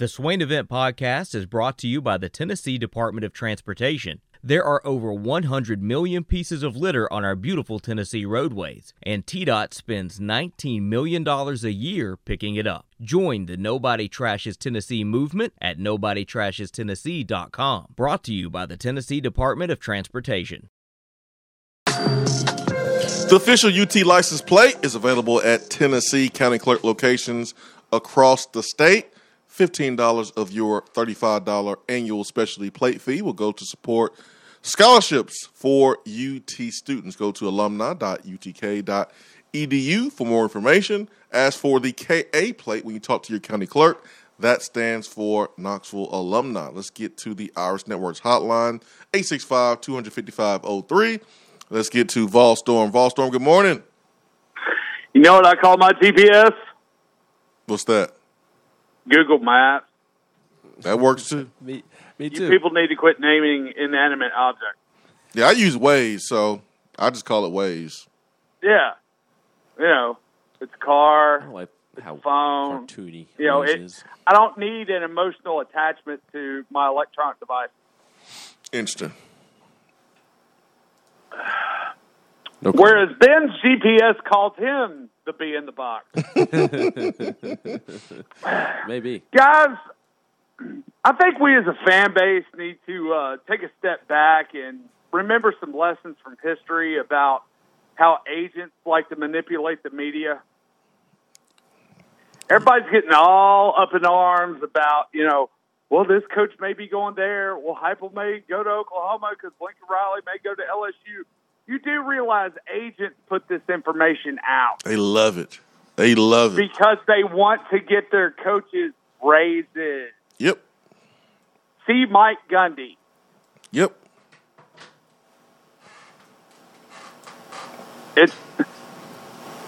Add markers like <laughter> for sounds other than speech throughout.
The Swain Event Podcast is brought to you by the Tennessee Department of Transportation. There are over 100 million pieces of litter on our beautiful Tennessee roadways, and TDOT spends $19 million a year picking it up. Join the Nobody Trashes Tennessee movement at NobodyTrashesTennessee.com. Brought to you by the Tennessee Department of Transportation. The official UT license plate is available at Tennessee County Clerk locations across the state. $15 of your $35 annual specialty plate fee will go to support scholarships for UT students. Go to alumni.utk.edu for more information. As for the KA plate, when you talk to your county clerk, that stands for Knoxville Alumni. Let's get to the Iris Networks hotline, 865 255 03. Let's get to Vol Storm. Vol Storm, good morning. You know what I call my GPS? What's that? Google Maps. That works too. <laughs> Me, me You too. people need to quit naming inanimate objects. Yeah, I use Waze, so I just call it Waze. Yeah. You know, it's car. I don't like how phone. cartoony You know, Waze it, is. I don't need an emotional attachment to my electronic device. Instant. No <sighs> Whereas Ben's GPS calls him the bee in the box. <laughs> maybe. Guys, I think we as a fan base need to uh, take a step back and remember some lessons from history about how agents like to manipulate the media. Everybody's getting all up in arms about, you know, well, this coach may be going there. Well, Heupel may go to Oklahoma because Lincoln Riley may go to LSU. You do realize agents put this information out They love it. They love it. because they want to get their coaches raises. Yep. See Mike Gundy. Yep. It's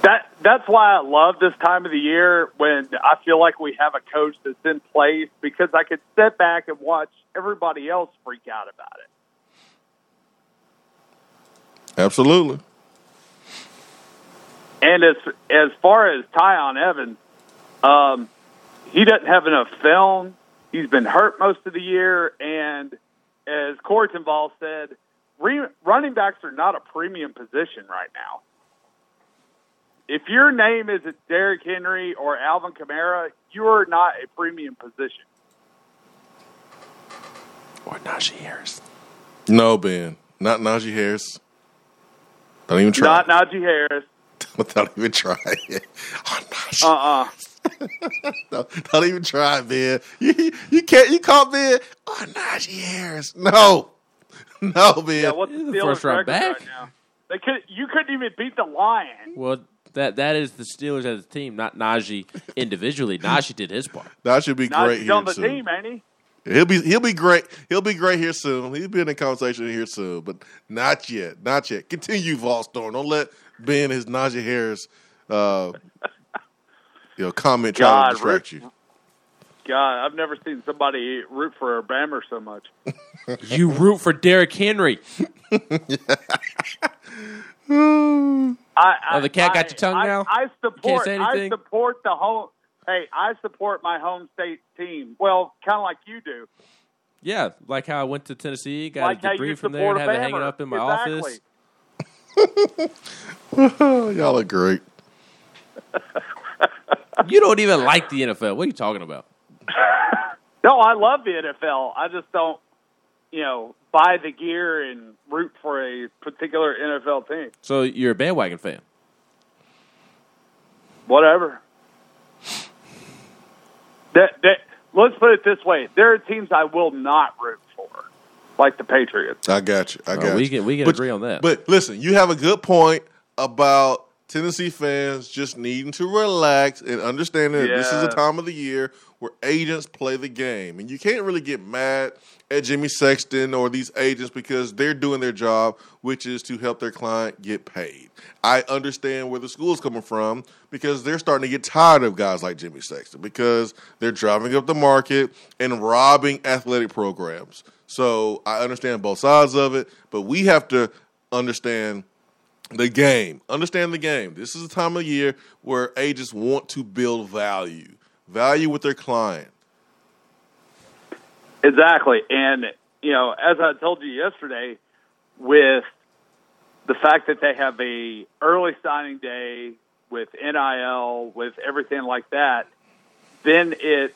that that's why I love this time of the year when I feel like we have a coach that's in place because I could sit back and watch everybody else freak out about it. Absolutely. And as as far as Tiyon Evans, um, he doesn't have enough film. He's been hurt most of the year, and as Cortenval said, re- running backs are not a premium position right now. If your name isn't Derrick Henry or Alvin Kamara, you are not a premium position. Or Najee Harris. No, Ben. Not Najee Harris. Don't even try. Not Najee Harris. <laughs> Don't even try. <laughs> oh, Najee. Uh uh don't, <laughs> don't even try, Ben. You, you can't. You caught Ben. Oh, Najee Harris. No. No, Ben. Yeah, what's the the Steelers' first round record back. right now? They could. You couldn't even beat the Lions. Well, that that is the Steelers as a team, not Najee individually. Najee did his part. that should be great Najee's on the soon. team, ain't he? He'll be he'll be great. He'll be great here soon. He'll be in the conversation here soon, but not yet. Not yet. Continue, Vol Storm. Don't let Ben his Najee Harris uh <laughs> you know comment try to distract Rick- you. God, I've never seen somebody root for a Bammer so much. <laughs> You root for Derrick Henry. <laughs> I, I, Oh, the cat I- got your tongue I, now? I support. say I support the home. Hey, I support my home state team. Well, kind of like you do. Yeah, like how I went to Tennessee, got like a degree from there, support and a have it hanging up in my exactly. office. <laughs> Y'all are great. <laughs> You don't even like the NFL. What are you talking about? <laughs> No, I love the NFL. I just don't, you know, buy the gear and root for a particular NFL team. So you're a bandwagon fan. Whatever. That that let's put it this way: there are teams I will not root for, like the Patriots. I got you. I got we you. can- we can But- agree on that. But listen, you have a good point about Tennessee fans just needing to relax and understand that this is a time of the year where agents play the game. And you can't really get mad at Jimmy Sexton or these agents because they're doing their job, which is to help their client get paid. I understand where the school is coming from because they're starting to get tired of guys like Jimmy Sexton because they're driving up the market and robbing athletic programs. So I understand both sides of it, but we have to understand the game. Understand the game. This is a time of year where agents want to build value, value with their client. Exactly. And, you know, as I told you yesterday, with the fact that they have a early signing day with NIL, with everything like that, then it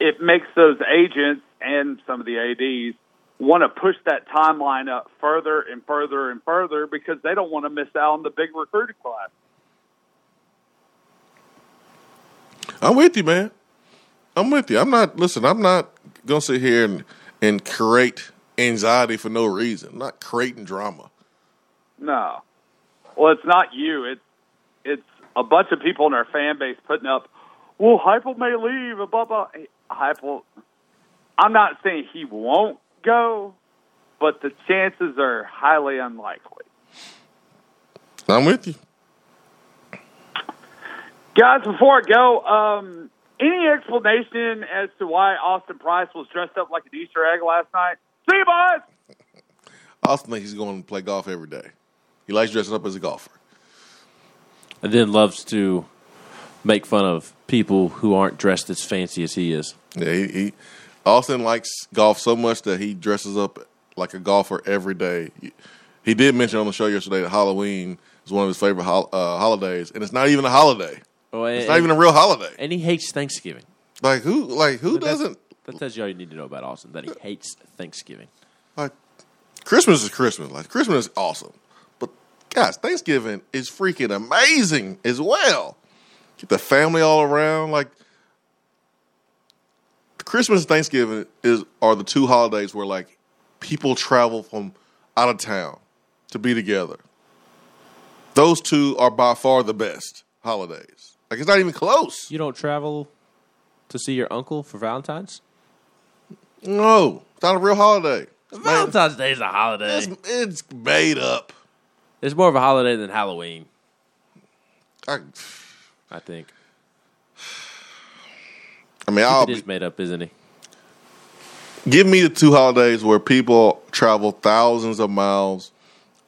it makes those agents and some of the ADs want to push that timeline up further and further and further because they don't want to miss out on the big recruiting class. I'm with you, man. I'm with you. I'm not listen. I'm not gonna sit here and and create anxiety for no reason. I'm not creating drama. No. Well, it's not you. It's it's a bunch of people in our fan base putting up. Well, Heupel may leave. Blah blah. Heupel. I'm not saying he won't go, but the chances are highly unlikely. I'm with you. Guys, before I go, um, any explanation as to why Austin Price was dressed up like an Easter egg last night? See you, boys. Austin thinks he's going to play golf every day. He likes dressing up as a golfer. And then loves to make fun of people who aren't dressed as fancy as he is. Yeah, he, he Austin likes golf so much that he dresses up like a golfer every day. He, he did mention on the show yesterday that Halloween is one of his favorite hol- uh, holidays, and it's not even a holiday. Oh, It's and, not even a real holiday. and he hates Thanksgiving. Like who? Like who But doesn't? That tells you all you need to know about Austin. That he hates Thanksgiving. Like Christmas is Christmas. Like Christmas is awesome, but guys, Thanksgiving is freaking amazing as well. Get the family all around. Like Christmas and Thanksgiving is are the two holidays where like people travel from out of town to be together. Those two are by far the best holidays. Like it's not even close. You don't travel to see your uncle for Valentine's? No, it's not a real holiday. It's made, Valentine's Day is a holiday. it's, it's made up. It's more of a holiday than Halloween, I, I think. I mean, I'll It be, is made up, isn't he? give me the two holidays where people travel thousands of miles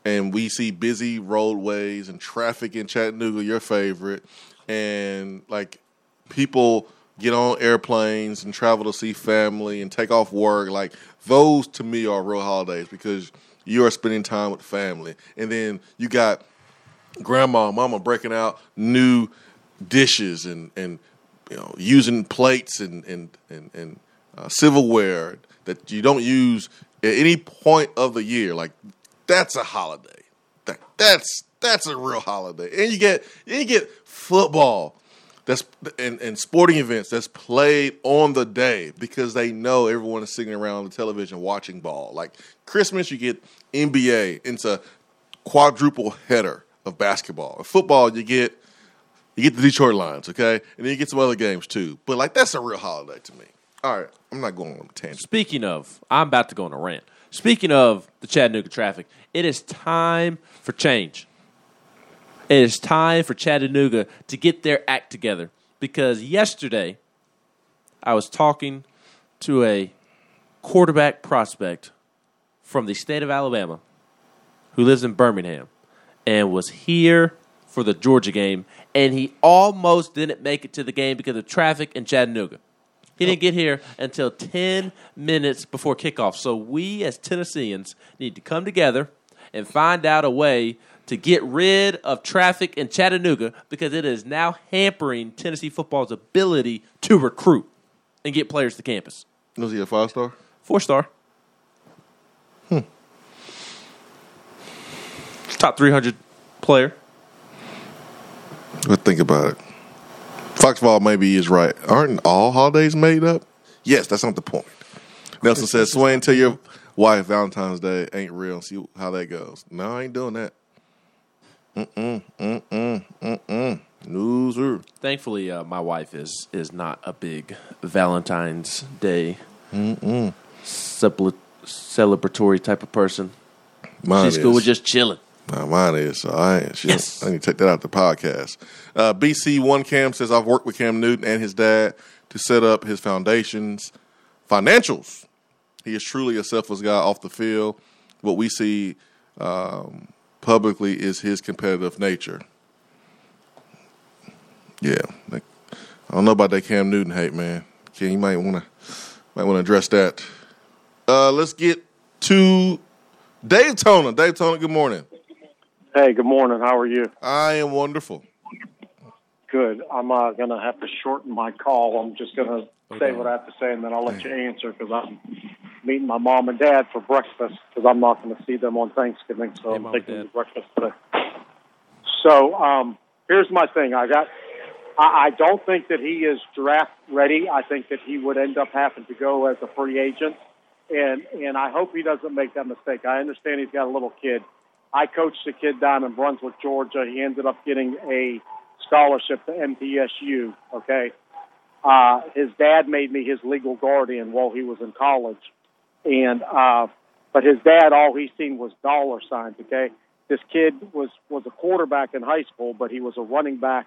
and we see busy roadways and traffic in Chattanooga, your favorite, and like people get on airplanes and travel to see family and take off work. Like those to me are real holidays because you are spending time with family. And then you got grandma and mama breaking out new dishes and, and you know, using plates and, and, and, and uh, silverware that you don't use at any point of the year. Like that's a holiday. That, that's that's a real holiday. And you get you get football that's and, and sporting events that's played on the day because they know everyone is sitting around the television watching ball. Like Christmas, you get NBA. A quadruple header of basketball. Football, you get you get the Detroit Lions, okay, and then you get some other games too. But like that's a real holiday to me. All right, I'm not going on a tangent. Speaking of, I'm about to go on a rant. Speaking of the Chattanooga traffic, it is time for change. It is time for Chattanooga to get their act together because yesterday I was talking to a quarterback prospect from the state of Alabama who lives in Birmingham and was here for the Georgia game, and he almost didn't make it to the game because of traffic in Chattanooga. He didn't get here until 10 minutes before kickoff. So we as Tennesseans need to come together and find out a way to get rid of traffic in Chattanooga because it is now hampering Tennessee football's ability to recruit and get players to campus. Was he a five star? Four star. Hmm. Top 300 player. But think about it. Foxball maybe is right. Aren't all holidays made up? Yes, that's not the point. Nelson says, Swain, tell your wife Valentine's Day ain't real. See how that goes. No, I ain't doing that. Mm-mm, mm-mm, mm-mm. Loser. Thankfully, uh, my wife is is not a big Valentine's Day supple- celebratory type of person. Mine She's cool with just chilling. Nah, mine is. So I, ain't- she Yes. I need to take that out the podcast. Uh, BC1 Cam says, I've worked with Cam Newton and his dad to set up his foundation's financials. He is truly a selfless guy off the field. What we see um, publicly is his competitive nature. Yeah. I don't know about that Cam Newton hate, man. Ken, you might want to Might want to address that. Uh, let's get to. Dave Toner, good morning. Hey, good morning. How are you? I am wonderful. Good. I'm uh, going to have to shorten my call. I'm just going to say what I have to say, and then I'll let you answer because I'm meeting my mom and dad for breakfast because I'm not going to see them on Thanksgiving, so Hey, I'm taking them to breakfast today. So um, here's my thing. I got. I, I don't think that he is draft ready. I think that he would end up having to go as a free agent, and and I hope he doesn't make that mistake. I understand he's got a little kid. I coached a kid down in Brunswick, Georgia. He ended up getting a scholarship to MTSU. Okay, uh, his dad made me his legal guardian while he was in college, and uh, but his dad, all he seen was dollar signs. Okay, this kid was was a quarterback in high school, but he was a running back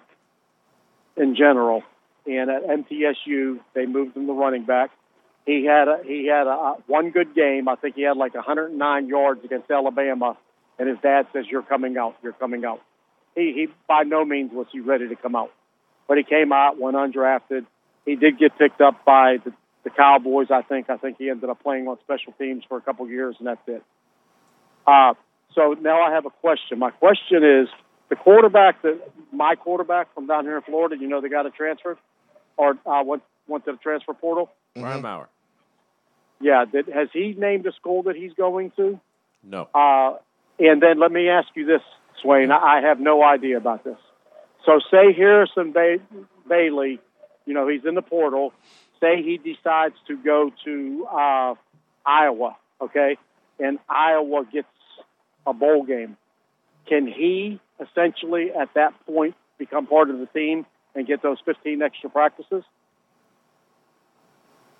in general. And at MTSU, they moved him to running back. He had a, he had a, one good game. I think he had like 109 yards against Alabama. And his dad says, "You're coming out. You're coming out." He he by no means was he ready to come out, but he came out, went undrafted. He did get picked up by the, the Cowboys. I think. I think he ended up playing on special teams for a couple years, and that's it. Uh, so now I have a question. My question is the quarterback that my quarterback from down here in Florida. You know, the guy that transferred or uh, went went to the transfer portal. Brian Maurer. Yeah, did, has he named a school that he's going to? No. Uh, and then let me ask you this, Swain. I I have no idea about this. So say Harrison ba- Bailey, you know, he's in the portal. Say he decides to go to uh, Iowa, okay, and Iowa gets a bowl game. Can he essentially at that point become part of the team and get those 15 extra practices?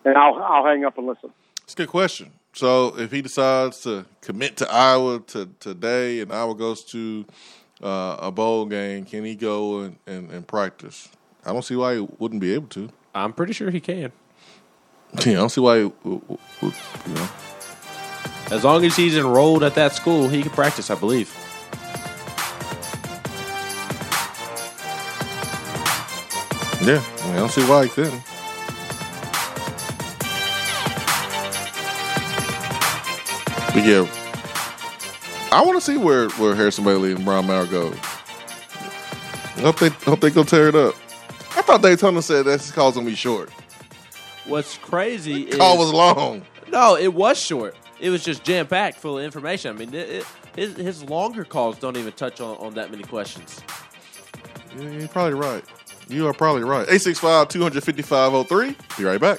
And I'll I'll hang up and listen. It's a good question. So if he decides to commit to Iowa to, today and Iowa goes to uh, a bowl game, can he go and, and, and practice? I don't see why he wouldn't be able to. I'm pretty sure he can. Yeah, I don't see why he would, would, you know. As long as he's enrolled at that school, he can practice, I believe. Yeah, I, don't see why he couldn't. But yeah, I want to see where, where Harrison Bailey and Brian Maurer go. I hope they hope they go tear it up. I thought Daytona said that his call's gonna be short. What's crazy is Call was long. no, it was short. It was just jam packed full of information. I mean, it, it, his his longer calls don't even touch on, on that many questions. Yeah, you're probably right. You are probably right. 865 255 03. Be right back.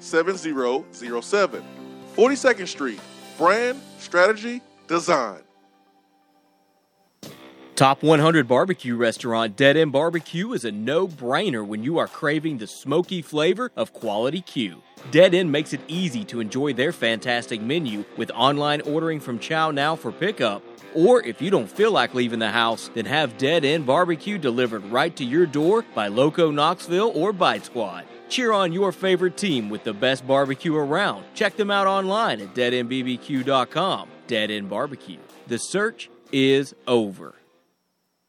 7007. 42nd Street, brand, strategy, design. Top 100 barbecue restaurant Dead End Barbecue is a no brainer when you are craving the smoky flavor of quality Q. Dead End makes it easy to enjoy their fantastic menu with online ordering from Chow Now for pickup. Or if you don't feel like leaving the house, then have Dead End Barbecue delivered right to your door by Loco Knoxville or Bite Squad. Cheer on your favorite team with the best barbecue around. Check them out online at deadendbbq.com. Dead End Barbecue. The search is over.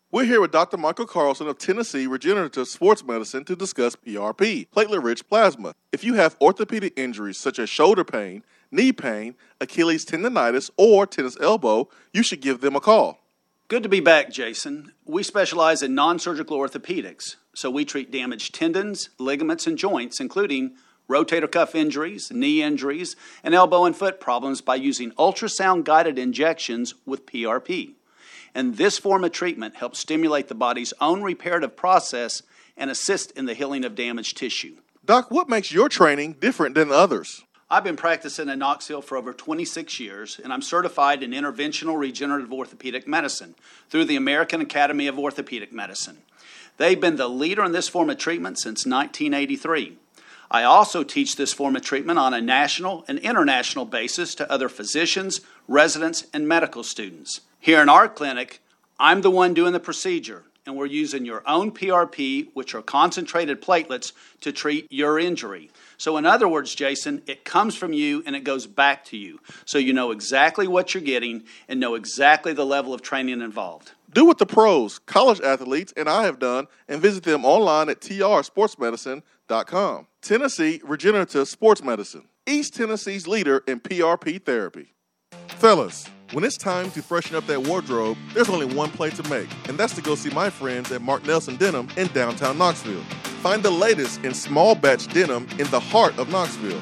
We're here with Dr. Michael Carlson of Tennessee Regenerative Sports Medicine to discuss PRP, platelet rich plasma. If you have orthopedic injuries such as shoulder pain, knee pain, Achilles tendonitis, or tennis elbow, you should give them a call. Good to be back, Jason. We specialize in non surgical orthopedics, so we treat damaged tendons, ligaments, and joints, including rotator cuff injuries, knee injuries, and elbow and foot problems by using ultrasound guided injections with PRP. And this form of treatment helps stimulate the body's own reparative process and assist in the healing of damaged tissue. Doc, what makes your training different than others? I've been practicing in Knoxville for over 26 years, and I'm certified in interventional regenerative orthopedic medicine through the American Academy of Orthopedic Medicine. They've been the leader in this form of treatment since 1983. I also teach this form of treatment on a national and international basis to other physicians, residents, and medical students. Here in our clinic, I'm the one doing the procedure, and we're using your own PRP, which are concentrated platelets, to treat your injury. So, in other words, Jason, it comes from you and it goes back to you. So, you know exactly what you're getting and know exactly the level of training involved. Do what the pros, college athletes, and I have done, and visit them online at trsportsmedicine.com. Tennessee Regenerative Sports Medicine, East Tennessee's leader in PRP therapy. Fellas, when it's time to freshen up that wardrobe, there's only one play to make, and that's to go see my friends at Mark Nelson Denim in downtown Knoxville. Find the latest in small batch denim in the heart of Knoxville.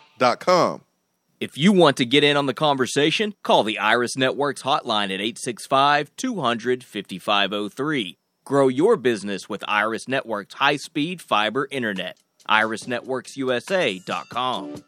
If you want to get in on the conversation, call the Iris Networks hotline at 865 200 5503. Grow your business with Iris Networks high speed fiber internet. IrisNetworksUSA.com.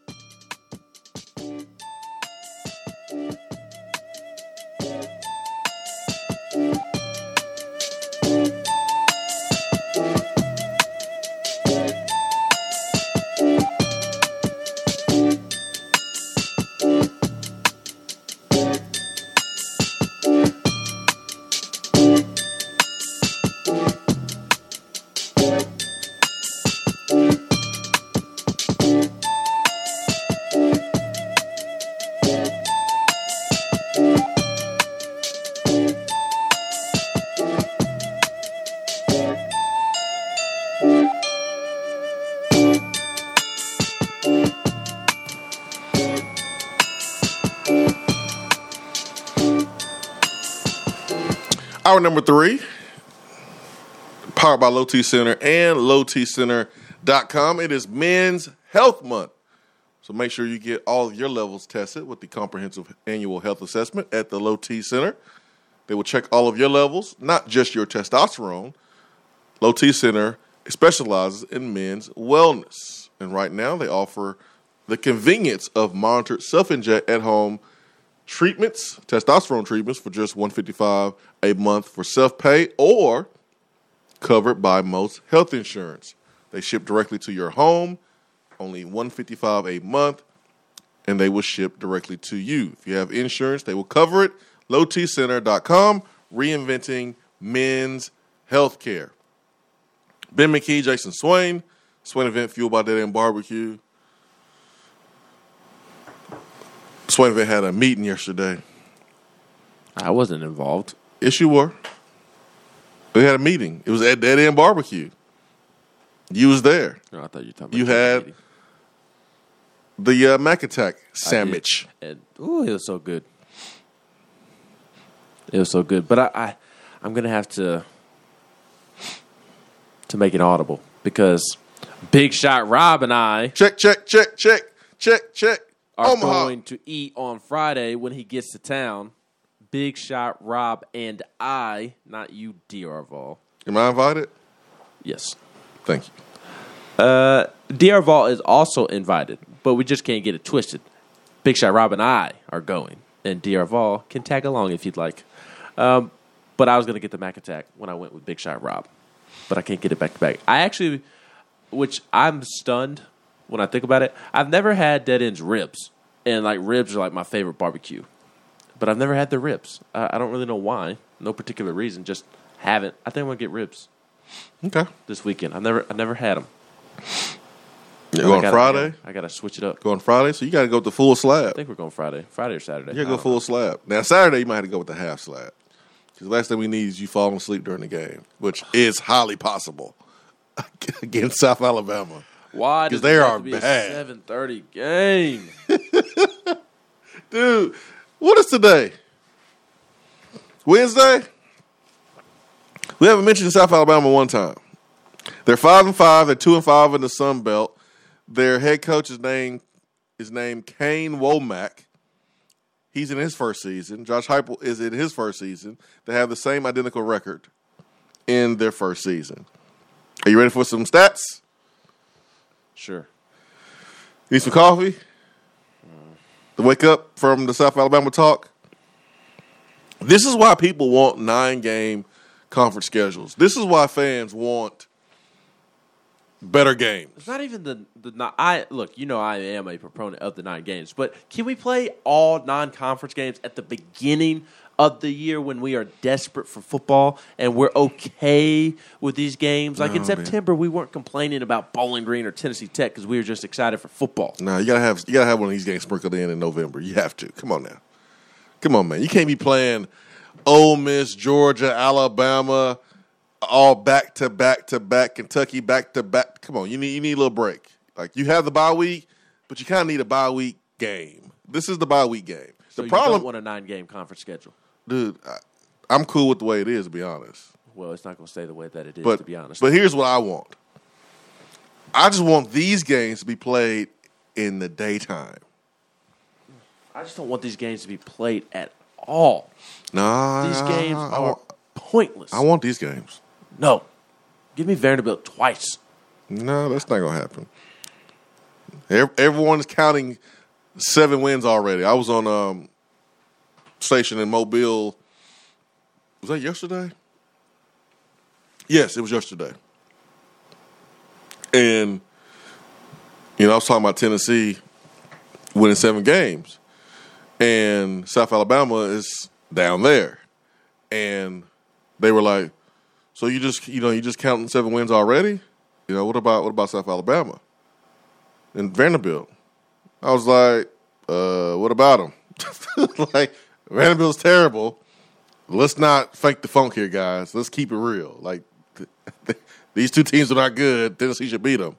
Hour number three, powered by Low T Center and lowtcenter.com. It is Men's Health Month. So make sure you get all of your levels tested with the comprehensive annual health assessment at the Low T Center. They will check all of your levels, not just your testosterone. Low T Center specializes in men's wellness. And right now they offer the convenience of monitored self inject at home treatments, testosterone treatments for just 155 a month for self-pay or covered by most health insurance. They ship directly to your home, only 155 a month, and they will ship directly to you. If you have insurance, they will cover it. LowTCenter.com, reinventing men's healthcare. Ben McKee, Jason Swain, Swain Event Fueled by Dead End Barbecue. Swain Event had a meeting yesterday. I wasn't involved. Yes, you were. We had a meeting. It was at Dead End Barbecue. You was there. No, I thought you were talking about You had meeting. the uh, Mac Attack sandwich. And, ooh, it was so good. It was so good. But I, I I'm gonna have to to make it audible because Big Shot Rob and I Check, check, check, check, check, check. Are Omaha. going to eat on Friday when he gets to town. Big Shot Rob and I, not you, D'Arval. Am I invited? Yes. Thank you. Uh, DR Vault is also invited, but we just can't get it twisted. Big Shot Rob and I are going, and DR Vault can tag along if you'd like. Um, but I was going to get the Mac Attack when I went with Big Shot Rob, but I can't get it back to back. I actually, which I'm stunned when I think about it. I've never had Dead End's ribs, and like ribs are like my favorite barbecue, but I've never had the ribs. I, I don't really know why. No particular reason. Just haven't. I think I'm gonna get ribs. Okay. This weekend. I never. I never had them. You go on Friday? I gotta switch it up. Go on Friday, so you got to go with the full slab. I think we're going Friday. Friday or Saturday. You got to go full slab. Now Saturday, you might have to go with the half slab because the last thing we need is you falling asleep during the game, which is highly possible <laughs> against South Alabama. Why? 'Cause does they are to be a bad. Seven thirty game. <laughs> Dude, what is today? Wednesday? We haven't mentioned South Alabama one time. They're five and five. They're two and five in the Sun Belt. Their head coach is named is named Kane Wommack. He's in his first season. Josh Heupel is in his first season. They have the same identical record in their first season. Are you ready for some stats? Sure. Need some coffee? To wake up from the South Alabama talk? This is why people want nine game conference schedules. This is why fans want better games. It's not even the the not, I look. You know, I am a proponent of the nine games, but can we play all non conference games at the beginning of the year when we are desperate for football and we're okay with these games? Like in oh, man. September, we weren't complaining about Bowling Green or Tennessee Tech because we were just excited for football. No, you gotta have you gotta have one of these games sprinkled in in November. You have to. Come on now. Come on, man. You can't be playing Ole Miss, Georgia, Alabama, all back to back to back, Kentucky back to back. Come on, you need you need a little break. Like you have the bye week, but you kind of need a bye week game. This is the bye week game. So The problem, don't want a nine game conference schedule. Dude, I, I'm cool with the way it is. To be honest, Well, it's not going to stay the way that it is. but to be honest, but here's what I want. I just want these games to be played in the daytime. I just don't want these games to be played at all. Nah, These games I, are want, pointless. I want these games. no. Give me Vanderbilt twice. No, that's not gonna happen. Ev- Everyone's counting seven wins already. I was on um station in Mobile. Was that yesterday? Yes, it was yesterday. And you know, I was talking about Tennessee winning seven games, and South Alabama is down there, and they were like, "So you just you know you just counting seven wins already? You know what about what about South Alabama and Vanderbilt?" I was like, uh, "What about them? <laughs> like Vanderbilt's terrible. Let's not fake the funk here, guys. Let's keep it real. Like <laughs> these two teams are not good. Tennessee should beat them."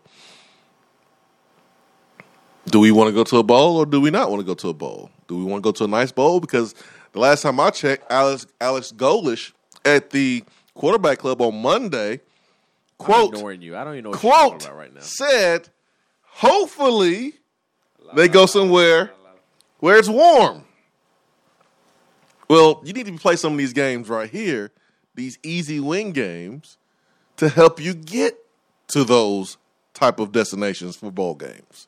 Do we want to go to a bowl or do we not want to go to a bowl? Do we want to go to a nice bowl? Because the last time I checked, Alex Alex Golesh at the quarterback club on Monday, I'm quote, ignoring you. I don't even know what you're talking quote, about right now. said, hopefully they go somewhere where it's warm. Well, you need to play some of these games right here, these easy win games, to help you get to those type of destinations for bowl games.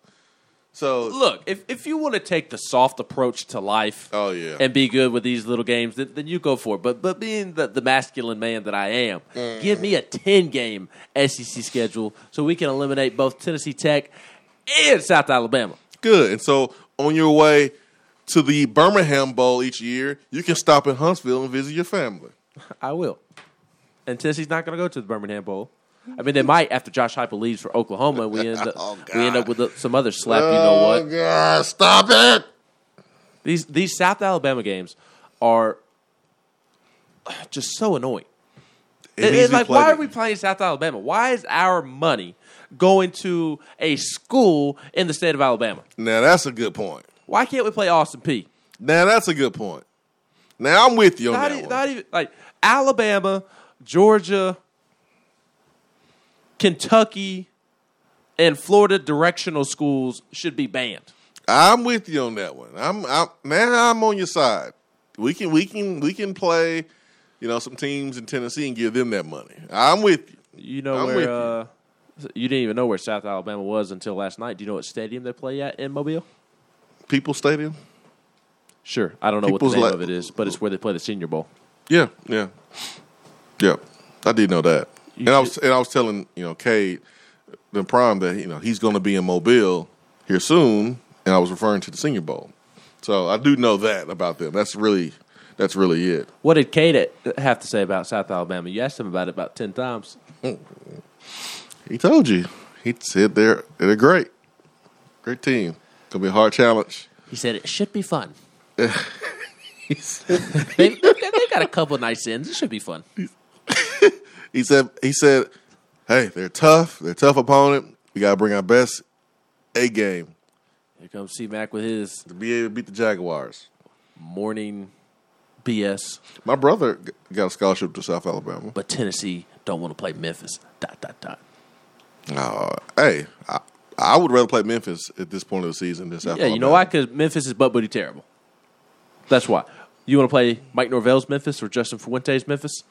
So Look, if, if you want to take the soft approach to life Oh, yeah. and be good with these little games, then, then you go for it. But but being the, the masculine man that I am, Mm. give me a 10 game SEC schedule so we can eliminate both Tennessee Tech and South Alabama. Good. And so on your way to the Birmingham Bowl each year, you can stop in Huntsville and visit your family. I will. And Tennessee's not going to go to the Birmingham Bowl. I mean, they might after Josh Heupel leaves for Oklahoma. We end up <laughs> Oh, we end up with some other slap. You know what? Oh, God, stop it. These these South Alabama games are just so annoying. It It- it's like, why are we playing South Alabama? Why is our money going to a school in the state of Alabama? Now that's a good point. Why can't we play Austin Peay? Now that's a good point. Now I'm with you on Not, that e- one. not even like Alabama, Georgia, Kentucky, and Florida directional schools should be banned. I'm with you on that one. I'm, I'm now I'm on your side. We can we can we can play, you know, some teams in Tennessee and give them that money. I'm with you. You know I'm where you. uh, You didn't even know where South Alabama was until last night. Do you know what stadium they play at in Mobile? People Stadium. Sure. I don't know what the name like- of it is, but it's where they play the Senior Bowl. Yeah, yeah, yeah. I did know that, and I was and I was telling you know Cade, the prime that you know he's going to be in Mobile here soon, and I was referring to the Senior Bowl. So I do know that about them. That's really that's really it. What did Kate have to say about South Alabama? You asked him about it about 10 times. He told you. He said they're they're great, great team. Gonna be a hard challenge. He said it should be fun. <laughs> <laughs> they, they got a couple nice ends. It should be fun. <laughs> He said he said, "Hey, they're tough. They're a tough opponent. We got to bring our best A game Here comes C Mac with his to be able to beat the Jaguars." morning BS. My brother g- got a scholarship to South Alabama. But Tennessee don't want to play Memphis. Dot dot dot. Uh, hey, I, I would rather play Memphis at this point of the season South yeah, you know why? Because Memphis is butt booty terrible. That's why. You want to play Mike Norvell's Memphis or Justin Fuente's Memphis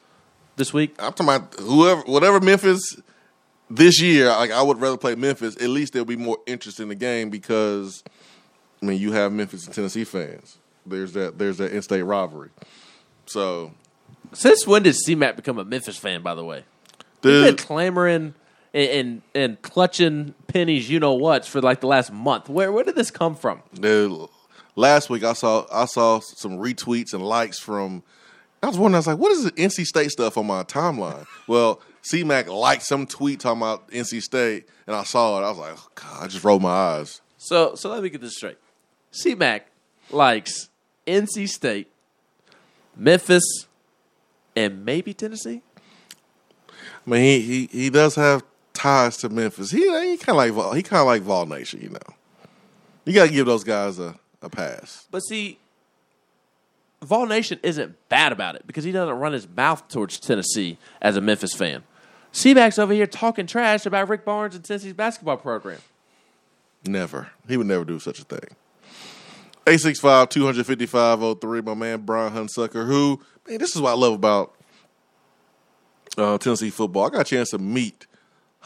this week? I'm talking about whoever, whatever Memphis this year. Like I would rather play Memphis. At least there'll be more interest in the game because I mean you have Memphis and Tennessee fans. There's that. There's that in-state rivalry. So Since when did C Mac become a Memphis fan? By the way, the, he's been clamoring and, and and clutching pennies. You know what? For like the last month. Where where did this come from? the last week I saw I saw some retweets and likes from. I was wondering. I was like, what is the NC State stuff on my timeline? <laughs> well, C-Mac liked some tweet talking about NC State, and I saw it. I was like, oh, God, I just rolled my eyes. So so let me get this straight. C Mac likes NC State, Memphis, and maybe Tennessee. I mean, he he, he does have ties to Memphis. He he kind of like Vol, he kind of like Vol Nation, you know. You got to give those guys a, a pass. But see, Vol Nation isn't bad about it because he doesn't run his mouth towards Tennessee as a Memphis fan. C Mac's over here talking trash about Rick Barnes and Tennessee's basketball program. Never, he would never do such a thing. 865 255 03, my man Brian Hunsucker, who, man, this is what I love about uh, Tennessee football. I got a chance to meet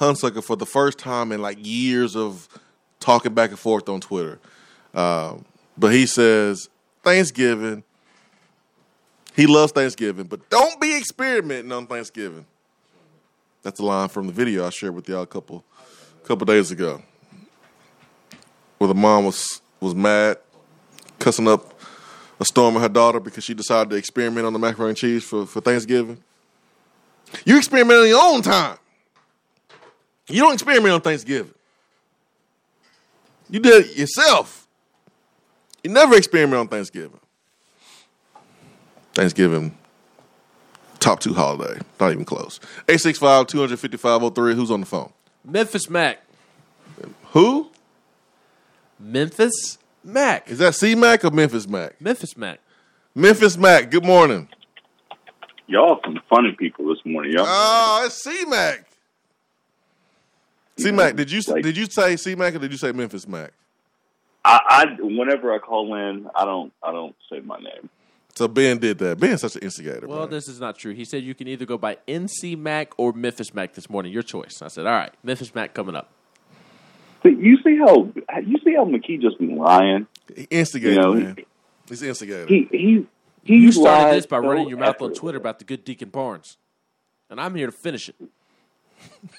Hunsucker for the first time in like years of talking back and forth on Twitter. Um, but he says, Thanksgiving, he loves Thanksgiving, but don't be experimenting on Thanksgiving. That's a line from the video I shared with y'all a couple couple days ago. Where the mom was was mad, cussing up a storm at her daughter because she decided to experiment on the macaroni and cheese for, for Thanksgiving. You experiment on your own time. You don't experiment on Thanksgiving. You did it yourself. You never experiment on Thanksgiving. Thanksgiving, top two holiday. Not even close. 865 255 03. Who's on the phone? Memphis Mac. Who? Memphis Mac. Is that C Mac or Memphis Mac? Memphis Mac. Memphis Mac, good morning. Y'all some funny people this morning, y'all. Oh, it's C Mac. C Mac, did you did you say C Mac or did you say Memphis Mac? I, I whenever I call in, I don't I don't say my name. So Ben did that. Ben's such an instigator. Well, this is not true. He said you can either go by NC Mac or Memphis Mac this morning. Your choice. I said, all right, Memphis Mac coming up. See, you see how you see how McKee just be lying. He instigated, You know, man. He's instigated. He he he. You started this by so running your mouth on. Twitter about the good Deacon Barnes, and I'm here to finish it.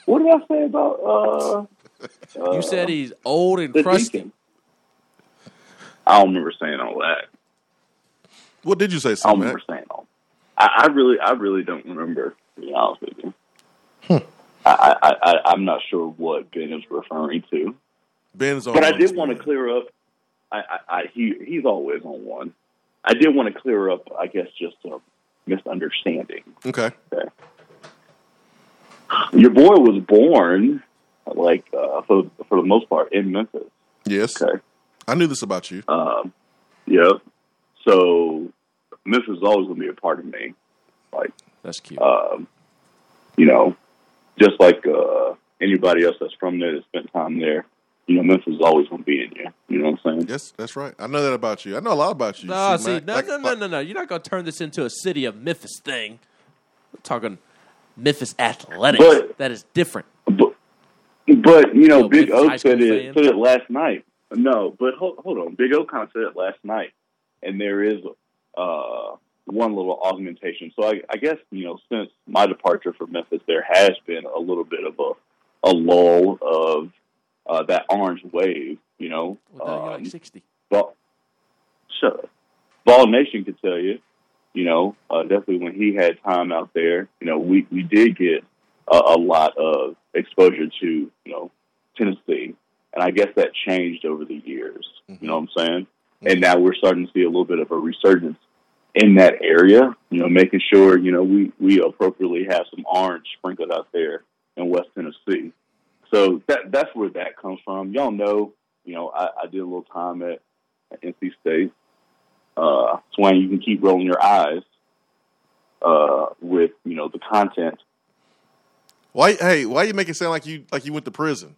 What did I say about? uh You said he's old and crusty. Deacon? I don't remember saying all that. What did you say, I C don't remember saying all. I, I really I really don't remember. To be honest with you. Hmm. I, I, I I'm not sure what Ben is referring to. Ben's on But I did this want to clear up. I, I, I he he's always on one. I did want to clear up. I guess just a misunderstanding. Okay. Okay. Your boy was born, like uh, for for the most part, in Memphis. Yes. Okay. I knew this about you. Um, yep. So Memphis is always going to be a part of me. Like that's cute. Um, you know, just like uh, anybody else that's from there that spent time there. You know, Memphis is always going to be in you. You know what I'm saying? Yes, that's right. I know that about you. I know a lot about you. No, C see, no, Like- no, no, no, no. You're not going to turn this into a city of Memphis thing. We're talking Memphis athletics. But- that is different. But you know, Big Memphis O said it fan. it last night. No, but hold, hold on. Big O kind of said it last night, and there is uh, one little augmentation. So I, I guess you know, since my departure from Memphis, there has been a little bit of a a lull of uh, that orange wave. You know, Well, Um, like 60. Ball, shut up. Vol Nation could tell you, you know, uh, definitely when he had time out there, you know, we, we did get a, a lot of exposure to, you know, Tennessee. And I guess that changed over the years. You know what I'm saying? And now we're starting to see a little bit of a resurgence in that area, you know, making sure, you know, we, we appropriately have some orange sprinkled out there in West Tennessee. So that that's where that comes from. Y'all know, you know, I, I did a little time at, at NC State. Uh, Swain, you can keep rolling your eyes uh, with you know the content. Why? Hey, why you make it sound like you like you went to prison?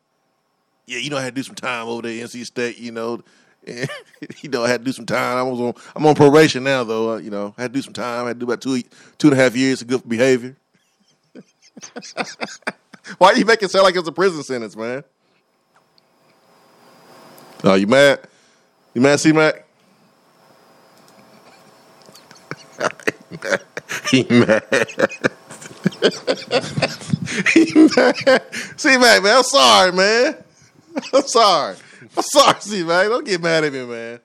Yeah, you know I had to do some time over there NC State. You know, <laughs> you know I had to do some time. I was on I'm on probation now though. Uh, you know, I had to do some time. I had to do about two two and a half years of good behavior. <laughs> why you make it sound like it's a prison sentence, man? Oh, you mad? You mad, C Mac? He mad. <laughs> C Mac, man, I'm sorry, man. I'm sorry. I'm sorry, C Mac. Don't get mad at me, man.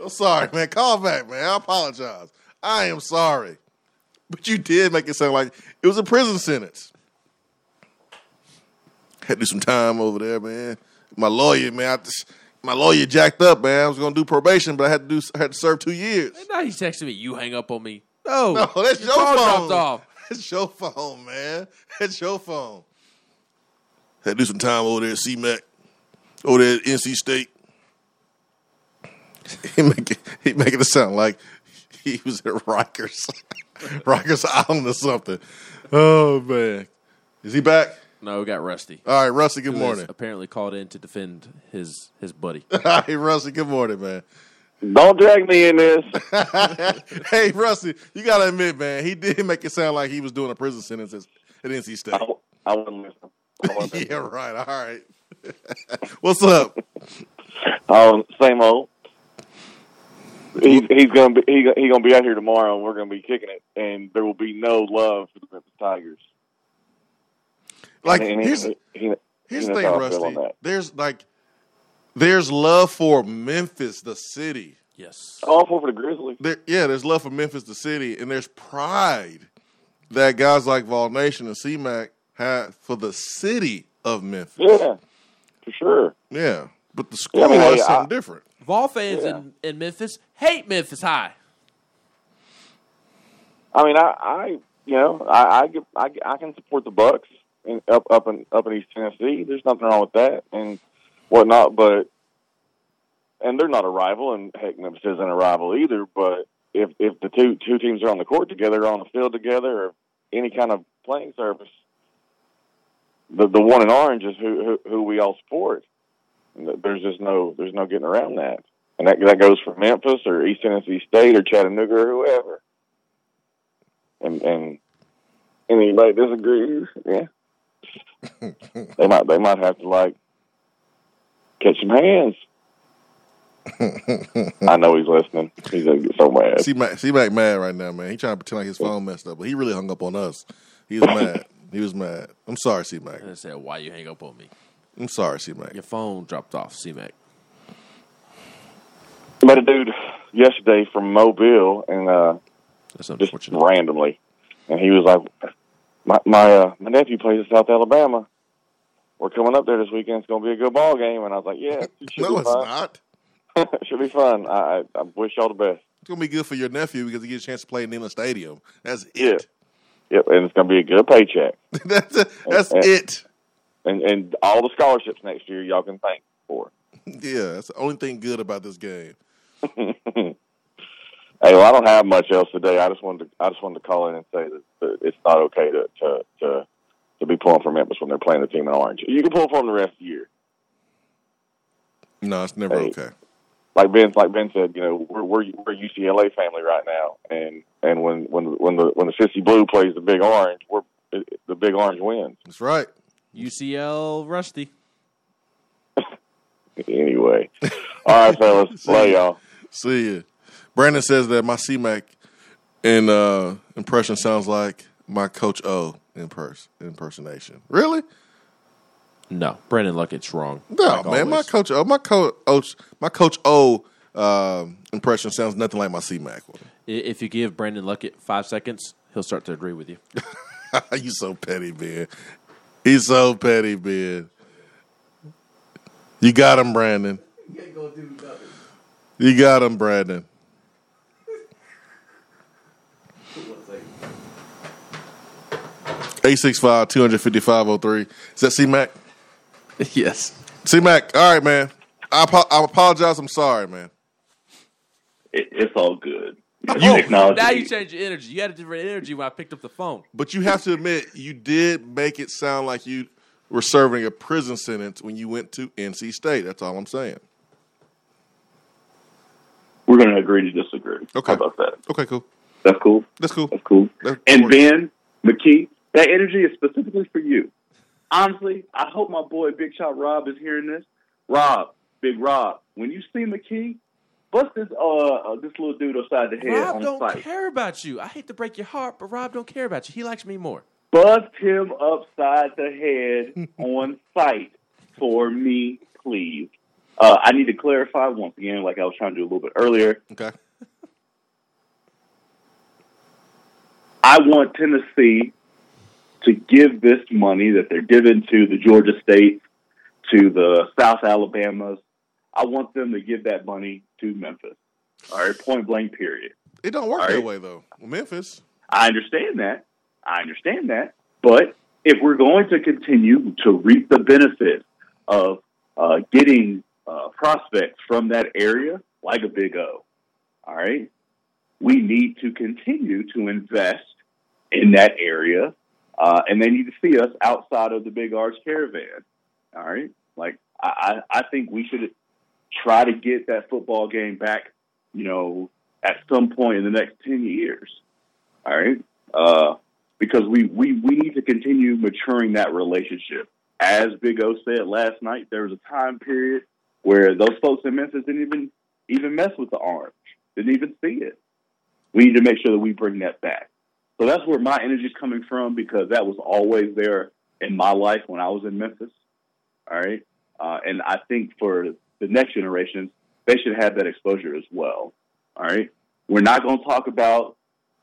I'm sorry, man. Call back, man. I apologize. I am sorry. But you did make it sound like it was a prison sentence. Had to do some time over there, man. My lawyer, man, just, my lawyer jacked up, man. I was gonna do probation, but I had to do I had to serve two years. And now he's texting me, you hang up on me. No, No, that's your phone phone. dropped off. <laughs> That's your phone, man. That's your phone. Had to do some time over there at CMAC, over there at NC State. <laughs> He make it, he making it sound like he was at Rikers, <laughs> Rikers Island or something. Oh man, is he back? No, we got Rusty. All right, Rusty. Good morning. Apparently called in to defend his his buddy. hey, Rusty. Good morning, man. Don't drag me in this. <laughs> hey, Rusty, you gotta admit, man, he did make it sound like he was doing a prison sentence at NC State. I wasn't listening. I wasn't <laughs> yeah, right. All right. <laughs> What's up? Um, same old. He's he's gonna be he, he gonna be out here tomorrow, and we're gonna be kicking it, and there will be no love for the Tigers. Like And he- here's he- he- here's he the thing, how I feel on Rusty. There's like there's love for Memphis, the city. Yes. Oh, Awful for the Grizzlies. There, yeah, there's love for Memphis, the city, and there's pride that guys like Vol Nation and CMAC have for the city of Memphis. Yeah, for sure. Yeah, but the Yeah, I school mean, hey, is something I- different. Vol fans Yeah. in, in Memphis hate Memphis High. I mean, I, I you know, I, I, get, I, I can support the Bucks in, up up in up in East Tennessee. There's nothing wrong with that and whatnot, but and they're not a rival, and heck, Memphis isn't a rival either. But if if the two two teams are on the court together, on the field together, or any kind of playing surface, the the one in orange is who who, who we all support. And There's just no there's no getting around that, and that that goes for Memphis or East Tennessee State or Chattanooga or whoever and and anybody disagrees, yeah, <laughs> they might they might have to like catch some hands. <laughs> I know he's listening. He's gonna get so mad. C Mac, C Mac mad right now, man. He trying to pretend like his phone messed up, but he really hung up on us. He was mad. He was mad. I'm sorry, C Mac. I said, why you hang up on me? I'm sorry, C Mac. Your phone dropped off, C-Mac. I met a dude yesterday from Mobile, and uh, That's just randomly, and he was like, "My my uh, my nephew plays in South Alabama. We're coming up there this weekend. It's gonna be a good ball game." And I was like, "Yeah, it No, be it's fun. not. <laughs> should be fun. I, I wish y'all the best." It's gonna be good for your nephew because he gets a chance to play in Neyland Stadium. That's Yeah. it. Yep, and it's going to be a good paycheck. <laughs> that's that's And- it. And and all the scholarships next year y'all can thank for. <laughs> Yeah, that's the only thing good about this game. hey, well, I don't have much else today. I just wanted to I just wanted to call in and say that, that it's not okay to to to to be pulling for Memphis when they're playing the team in orange. You can pull for them the rest of the year. No, it's never Hey. okay. Like Ben, like Ben said, you know, we're we're, we're a UCLA family right now, and and when when when the when the Sissy Blue plays the Big Orange, we're the Big Orange wins. That's right. UCL Rusty. <laughs> Anyway, all right, fellas, <laughs> love y'all. See you. Brandon says that my C-Mac in uh, impression sounds like my Coach O in impersonation. Really? No, Brandon Luckett's wrong. No, like man. My. Coach O, my Coach O, my Coach O um impression sounds nothing like my C-Mac one. If you give Brandon Luckett five seconds, he'll start to agree with you. <laughs> you so petty, man. He's so petty, man. You got him, Brandon. You got him, Brandon. Eight six five two hundred fifty five oh three. Is that C Mac? <laughs> yes. C Mac. All right, man. I, apo- I apologize. I'm sorry, man. It, it's all good. You Oh, acknowledge now you change your energy. You had a different energy when I picked up the phone. But you have to admit, you did make it sound like you were serving a prison sentence when you went to NC State. That's all I'm saying. We're going to agree to disagree. Okay. How about that? Okay, cool. That's cool. That's cool. That's cool. That's And cool. Ben McKee, that energy is specifically for you. Honestly, I hope my boy Big Shot Rob is hearing this. Rob, Big Rob, when you see McKee, bust this uh, uh this little dude upside the head Rob on don't care about you. I hate to break your heart, but Rob don't care about you. He likes me more. Bust him upside the head <laughs> on sight for me, please. Uh, I need to clarify once again, like I was trying to do a little bit earlier. Okay. I want Tennessee to give this money that they're giving to the Georgia State, to the South Alabamas. I want them to give that money to Memphis. All right, point blank, period. It don't work All that right. way though. Memphis. I understand that. I understand that. But if we're going to continue to reap the benefits of uh, getting uh, prospects from that area, like a Big O, all right, we need to continue to invest in that area, uh, and they need to see us outside of the Big Orange Caravan. All right, like I, I think we should try to get that football game back. You know, at some point in the next ten years. All right, uh, because we, we we need to continue maturing that relationship. As Big O said last night, there was a time period where those folks in Memphis didn't even even mess with the orange, didn't even see it. We need to make sure that we bring that back. So that's where my energy is coming from because that was always there in my life when I was in Memphis. All right, uh, and I think for the next generations, they should have that exposure as well. All right, we're not going to talk about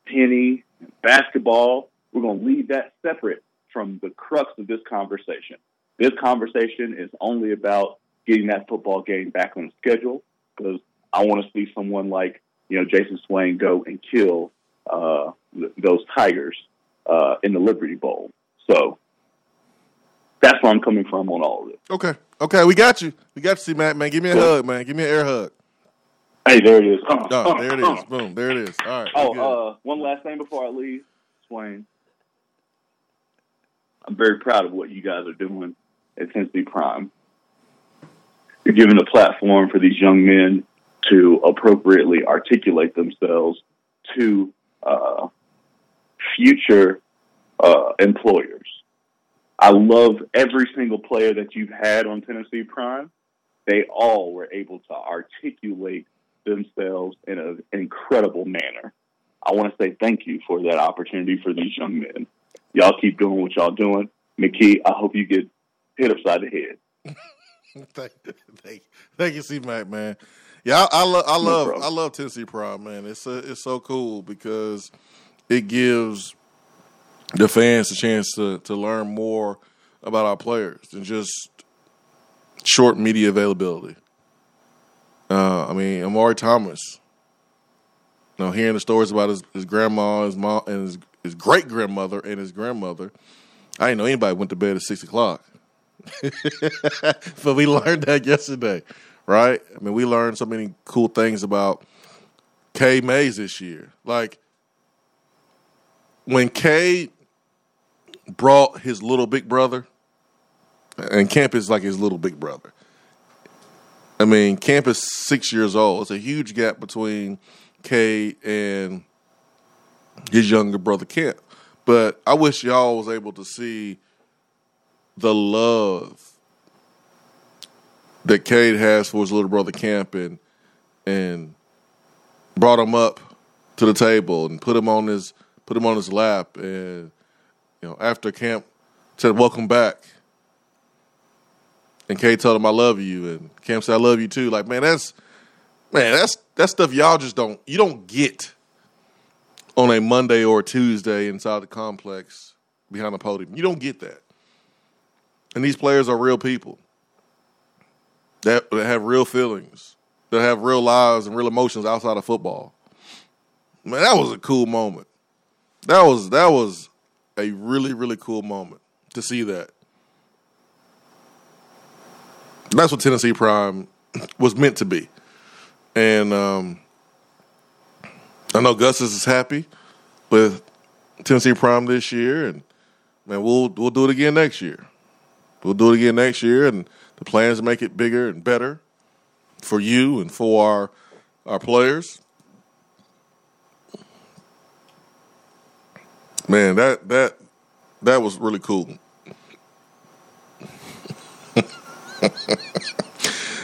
penny basketball. We're going to leave that separate from the crux of this conversation. This conversation is only about getting that football game back on schedule because I want to see someone like you know Jason Swain go and kill uh, th- those Tigers uh, in the Liberty Bowl. So that's where I'm coming from on all of it. Okay. Okay, we got you. We got you, C Mac, man. Give me a hug, man. Give me an air hug. Hey, there it is. Uh, Oh, there it is. Boom. There it is. All right. Oh, uh, one last thing before I leave, Swain. I'm very proud of what you guys are doing at Tennessee Prime. You're giving a platform for these young men to appropriately articulate themselves to uh, future uh, employers. I love every single player that you've had on Tennessee Prime. They all were able to articulate themselves in an incredible manner. I want to say thank you for that opportunity for these young men. Y'all keep doing what y'all doing. McKee, I hope you get hit upside the head. <laughs> thank, thank, thank you, C Mac, man. Yeah, I, I love, I love, problem. I love Tennessee Prime, man. It's a, it's so cool because it gives the fans a chance to to learn more about our players than just short media availability. Uh, I mean, Amari Thomas. You know, hearing the stories about his, his grandma, his mom, and his, his great grandmother and his grandmother. I didn't know anybody went to bed at six o'clock. <laughs> but we learned that yesterday, right? I mean, we learned so many cool things about Cade Mays this year. Like when Cade brought his little big brother, and Camp is like his little big brother. I mean, Camp is six years old. It's a huge gap between Cade and his younger brother Camp. But I wish y'all was able to see the love that Cade has for his little brother Camp and and brought him up to the table and put him on his put him on his lap and you know after Camp said welcome back and Cade told him I love you and Camp said I love you too. Like man that's man that's that stuff y'all just don't you don't get on a Monday or a Tuesday inside the complex behind the podium. You don't get that. And these players are real people that, that have real feelings, that have real lives and real emotions outside of football. Man, that was a cool moment. That was that was a really really cool moment to see that. That's what Tennessee Prime was meant to be, and um, I know Gus is happy with Tennessee Prime this year, and man, we'll we'll do it again next year. We'll do it again next year, and the plans to make it bigger and better for you and for our our players. Man, that that that was really cool. <laughs>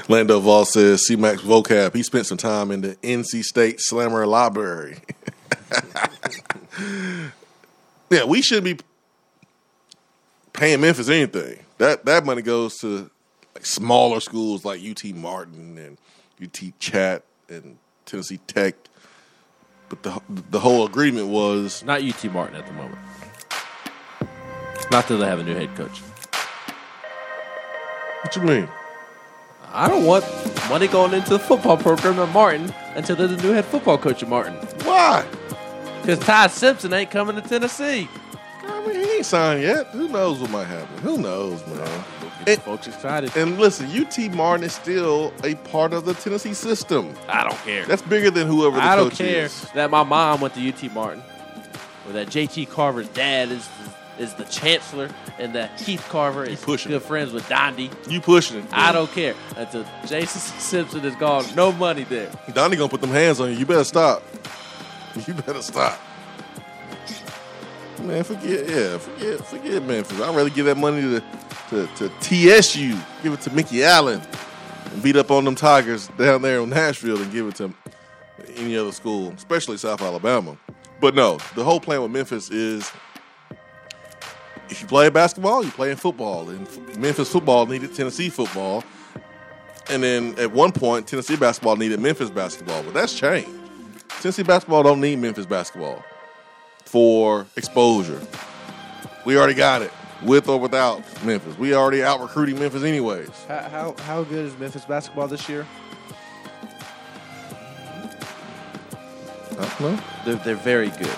Lando Vall says C-Mac's vocab. He spent some time in the NC State Slammer Library. <laughs> yeah, we shouldn't be paying Memphis anything. That that money goes to like smaller schools like UT Martin and UT Chat and Tennessee Tech. But the the whole agreement was not UT Martin at the moment. Not till they have a new head coach. What you mean? I don't want money going into the football program at Martin until there's a new head football coach at Martin. Why? Because Ty Simpson ain't coming to Tennessee. I mean, he ain't signed yet. Who knows what might happen? Who knows, man? And, folks excited. And listen, UT Martin is still a part of the Tennessee system. I don't care. That's bigger than whoever the I don't coach care is. that my mom went to UT Martin, or that JT Carver's dad is is the chancellor, and that Keith Carver is pushing. good friends with Dondi. You pushing it. I don't care until Jason <laughs> Simpson is gone. No money there. Donnie gonna put them hands on you. You better stop. You better stop. Man, forget yeah, forget forget Memphis. I'd rather give that money to, to to TSU, give it to Mickey Allen, and beat up on them Tigers down there in Nashville and give it to any other school, especially South Alabama. But no, the whole plan with Memphis is if you play basketball, you play in football. And Memphis football needed Tennessee football. And then at one point, Tennessee basketball needed Memphis basketball, but that's changed. Tennessee basketball don't need Memphis basketball for exposure. We already got it, with or without Memphis. We already out recruiting Memphis anyways. How, how how good is Memphis basketball this year? I don't know. They're, they're very good.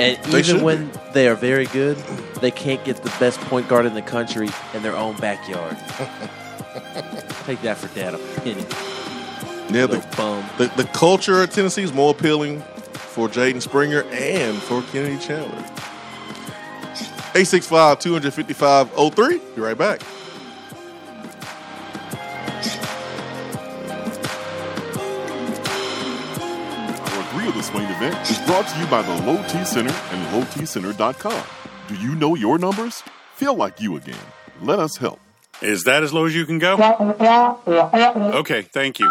And They should even be. when they are very good, they can't get the best point guard in the country in their own backyard. <laughs> Take that for data. <laughs> Yeah, the, bum. the, the culture of Tennessee is more appealing for Jaden Springer and for Kennedy Chandler. 865 255 03. Be right back. Our Agree with the Swain event is brought to you by the Low T Center and LowTCenter.com. Do you know your numbers? Feel like you again. Let us help. Is that as low as you can go? Okay, thank you.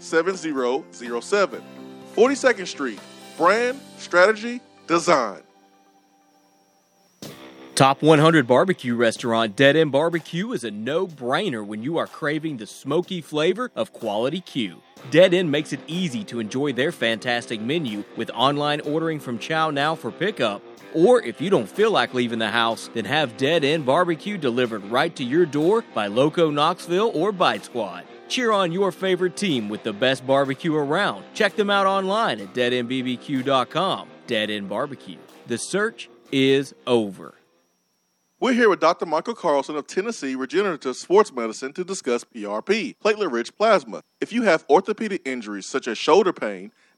7007. 42nd Street. Brand, strategy, design. Top 100 barbecue restaurant Dead End Barbecue is a no brainer when you are craving the smoky flavor of quality Q. Dead End makes it easy to enjoy their fantastic menu with online ordering from Chow Now for pickup. Or if you don't feel like leaving the house, then have Dead End Barbecue delivered right to your door by Loco Knoxville or Bite Squad. Cheer on your favorite team with the best barbecue around. Check them out online at deadendbbq.com. Dead End Barbecue. The search is over. We're here with Dr. Michael Carlson of Tennessee Regenerative Sports Medicine to discuss PRP, platelet rich plasma. If you have orthopedic injuries such as shoulder pain,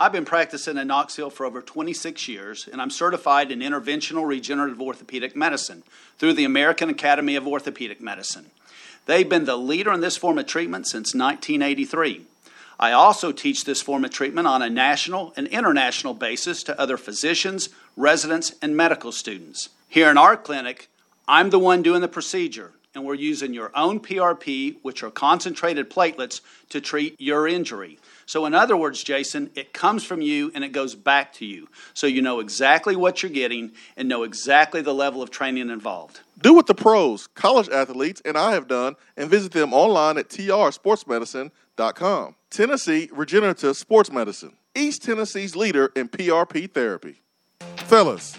I've been practicing in Knoxville for over 26 years, and I'm certified in interventional regenerative orthopedic medicine through the American Academy of Orthopedic Medicine. They've been the leader in this form of treatment since 1983. I also teach this form of treatment on a national and international basis to other physicians, residents, and medical students. Here in our clinic, I'm the one doing the procedure, and we're using your own PRP, which are concentrated platelets, to treat your injury. So, in other words, Jason, it comes from you and it goes back to you. So you know exactly what you're getting and know exactly the level of training involved. Do what the pros, college athletes, and I have done and visit them online at trsportsmedicine.com. Tennessee Regenerative Sports Medicine, East Tennessee's leader in PRP therapy. Fellas,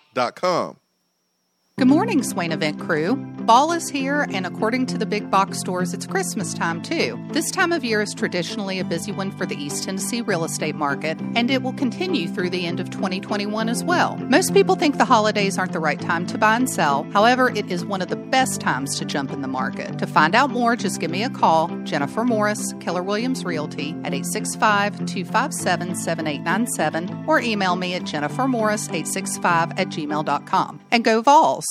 dot com. Good morning, Swain Event crew. Fall is here, and according to the big box stores, it's Christmas time too. This time of year is traditionally a busy one for the East Tennessee real estate market, and it will continue through the end of 2021 as well. Most people think the holidays aren't the right time to buy and sell. However, it is one of the best times to jump in the market. To find out more, just give me a call, Jennifer Morris, Keller Williams Realty, at 865 257 7897, or email me at jennifermorris865 at gmail.com. And go Vols!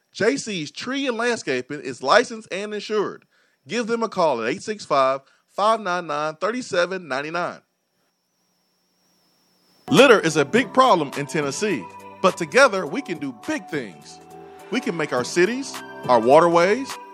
JC's Tree and Landscaping is licensed and insured. Give them a call at 865 599 3799. Litter is a big problem in Tennessee, but together we can do big things. We can make our cities, our waterways,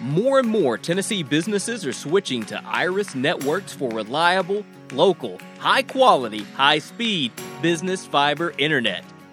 More and more Tennessee businesses are switching to Iris Networks for reliable, local, high quality, high speed business fiber internet.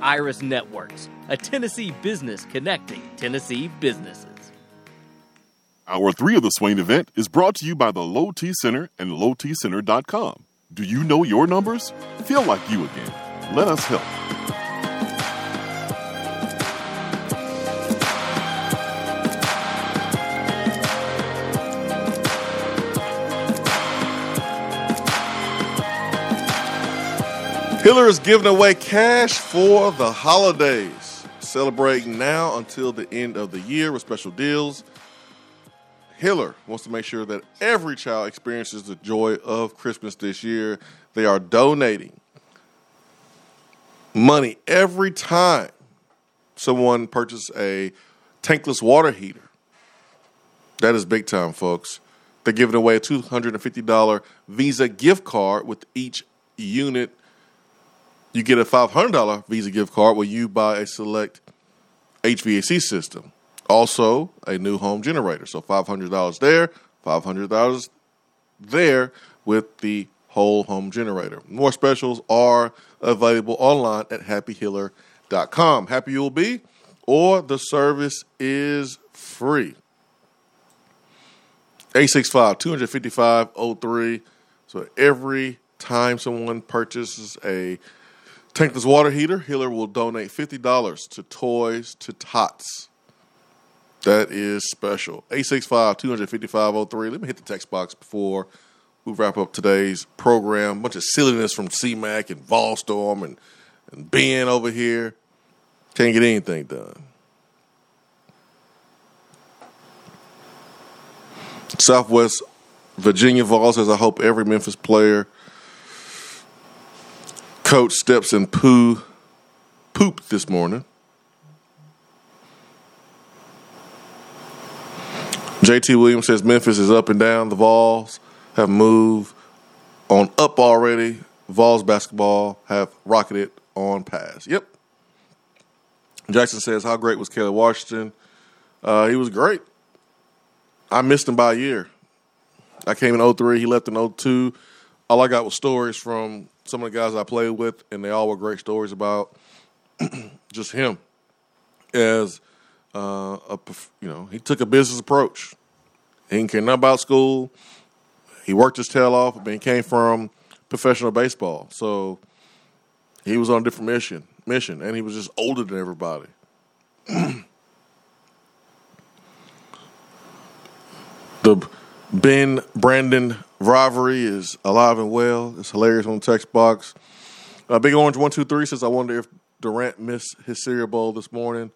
Iris Networks, a Tennessee business connecting Tennessee businesses. Hour three of the Swain event is brought to you by the Low T Center and LowTCenter.com. Do you know your numbers? Feel like you again. Let us help. Hiller is giving away cash for the holidays. Celebrating now until the end of the year with special deals. Hiller wants to make sure that every child experiences the joy of Christmas this year. They are donating money every time someone purchases a tankless water heater. That is big time, folks. They're giving away a $250 Visa gift card with each unit you get a $500 Visa gift card when you buy a select HVAC system. Also, a new home generator. So $500 there, $500 there with the whole home generator. More specials are available online at happyhiller.com. Happy you'll be, or the service is free. 865 255 03. So every time someone purchases a Tankless water heater. Hiller will donate fifty dollars to Toys to Tots. That is special. 865-255-03. Let me hit the text box before we wrap up today's program. A bunch of silliness from C-Mac and Volstorm and, and Ben over here. Can't get anything done. Southwest Virginia Vol says, I hope every Memphis player coach steps in poo poop this morning. JT Williams says Memphis is up and down. The Vols have moved on up already. Vols basketball have rocketed on pass. Yep. Jackson says, How great was Kelly Washington? Uh, he was great. I missed him by a year. I came in 03, he left in 02. All I got was stories from some of the guys I played with, and they all were great stories about <clears throat> just him as uh, a you know he took a business approach. He didn't care nothing about school. He worked his tail off, but he came from professional baseball, so he was on a different mission. Mission, and he was just older than everybody. <clears throat> the Ben Brandon rivalry is alive and well. It's hilarious on the text box. Uh, Big Orange one two three says, "I wonder if Durant missed his Cereal Bowl this morning."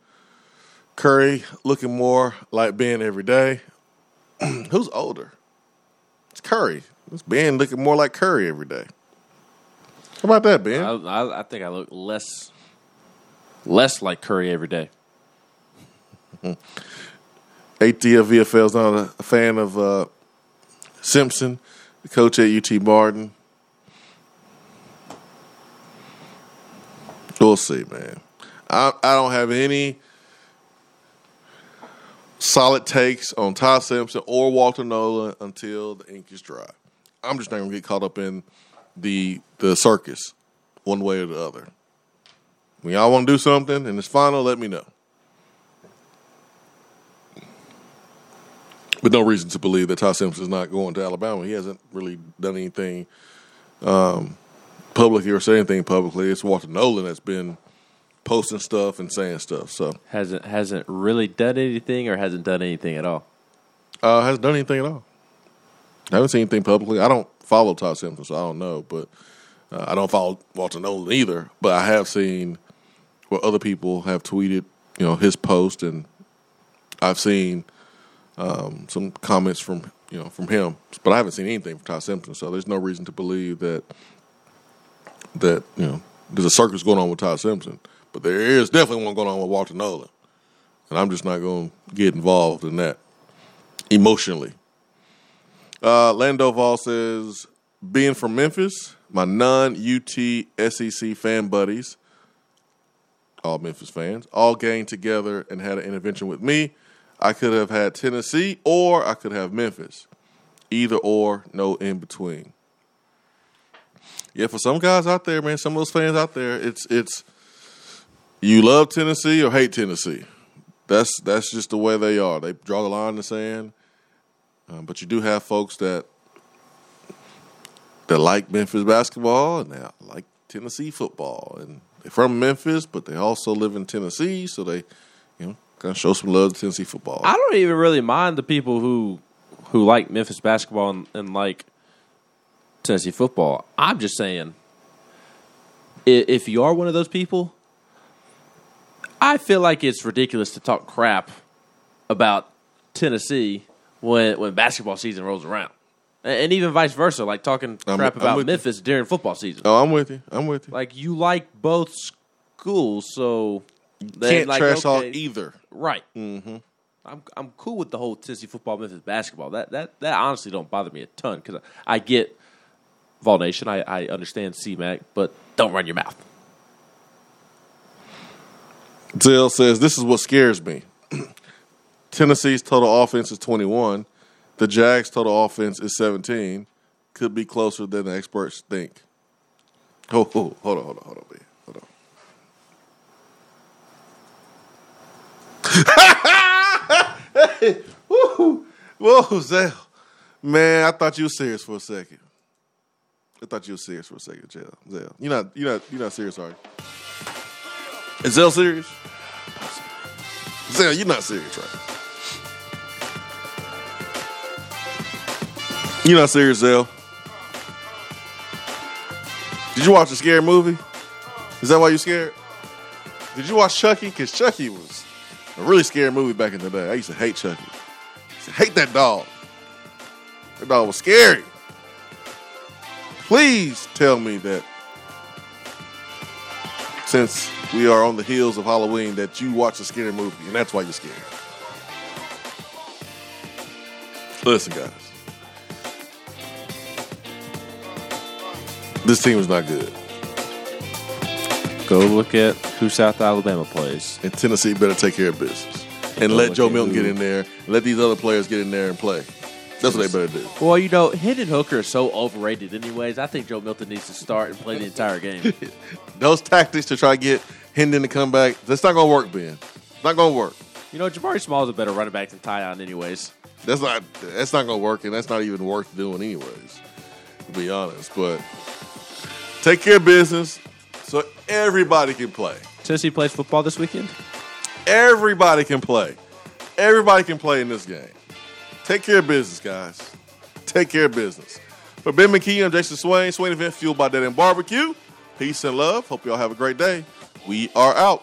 Curry looking more like Ben every day. <clears throat> Who's older? It's Curry. It's Ben looking more like Curry every day. How about that, Ben? I, I, I think I look less less like Curry every day. <laughs> ATL VFL is not a, a fan of uh, Simpson, the coach at UT Martin. We'll see, man. I, I don't have any solid takes on Ty Simpson or Walter Nolan until the ink is dry. I'm just not to get caught up in the the circus one way or the other. When y'all want to do something and it's final, let me know. But no reason to believe that Ty Simpson is not going to Alabama. He hasn't really done anything um, publicly or said anything publicly. It's Walter Nolan that's been posting stuff and saying stuff. So hasn't hasn't really done anything or hasn't done anything at all. Uh, hasn't done anything at all. I haven't seen anything publicly. I don't follow Ty Simpson, so I don't know. But uh, I don't follow Walter Nolan either. But I have seen what other people have tweeted. You know his post, and I've seen um, some comments from you know from him, but I haven't seen anything from Ty Simpson. So there's no reason to believe that that you know there's a circus going on with Ty Simpson, but there is definitely one going on with Walter Nolan, and I'm just not going to get involved in that emotionally. Uh, Lando says, being from Memphis, my non UT SEC fan buddies, all Memphis fans, all gang together and had an intervention with me I could have had Tennessee or I could have Memphis. Either or, no in between. Yeah, for some guys out there, man, some of those fans out there, it's it's you love Tennessee or hate Tennessee. That's that's just the way they are. They draw the line in the sand. Um, but you do have folks that that like Memphis basketball and they like Tennessee football, and they're from Memphis, but they also live in Tennessee, so they, you know, kind of show some love to Tennessee football. I don't even really mind the people who who like Memphis basketball and, and like Tennessee football. I'm just saying, if you are one of those people, I feel like it's ridiculous to talk crap about Tennessee when when basketball season rolls around, and, and even vice versa, like talking I'm- crap I'm about with you. Memphis during football season. Oh, I'm with you. I'm with you. Like you like both schools, so then, Can't like, trash talk okay, either. Right. Mm-hmm. I'm I'm cool with the whole Tennessee football, Memphis basketball. That that that honestly don't bother me a ton because I get Vol Nation. I, I understand CMAC, but don't run your mouth. Zell says this is what scares me. <clears throat> Tennessee's total offense is 21. The Jags' total offense is 17. Could be closer than the experts think. <laughs> Oh, oh hold on, hold on, hold on, man. Hold on. <laughs> Woo! Whoa, Zell. Man, I thought you were serious for a second. I thought you were serious for a second, Zell. Zell. You're not, you're not, you're not serious, are you? Is Zell serious? Zell, you're not serious, right? You're not serious, Zell. Did you watch a scary movie? Is that why you scared? Did you watch Chucky? Because Chucky was a really scary movie back in the day. I used to hate Chucky. I used to hate that dog. That dog was scary. Please tell me that since we are on the heels of Halloween that you watch a scary movie and that's why you're scared. Listen, guys. This team is not good. Go look at who South Alabama plays. And Tennessee better take care of business. And Go let Joe Milton who- get in there. Let these other players get in there and play. That's what they better do. Well, you know, Hendon Hooker is so overrated, anyways. I think Joe Milton needs to start and play the entire game. <laughs> Those tactics to try to get Hendon to come back, that's not going to work, Ben. It's not going to work. you know, Jabari Small is a better running back than Tiyon, anyways. That's not that's not going to work, and that's not even worth doing, anyways. To be honest, but take care of business so everybody can play. Tennessee plays football this weekend. Everybody can play. Everybody can play in this game. Take care of business, guys. Take care of business. For Ben McKee, I'm Jason Swain. Swain Event fueled by Dead End Barbecue. Peace and love. Hope y'all have a great day. We are out.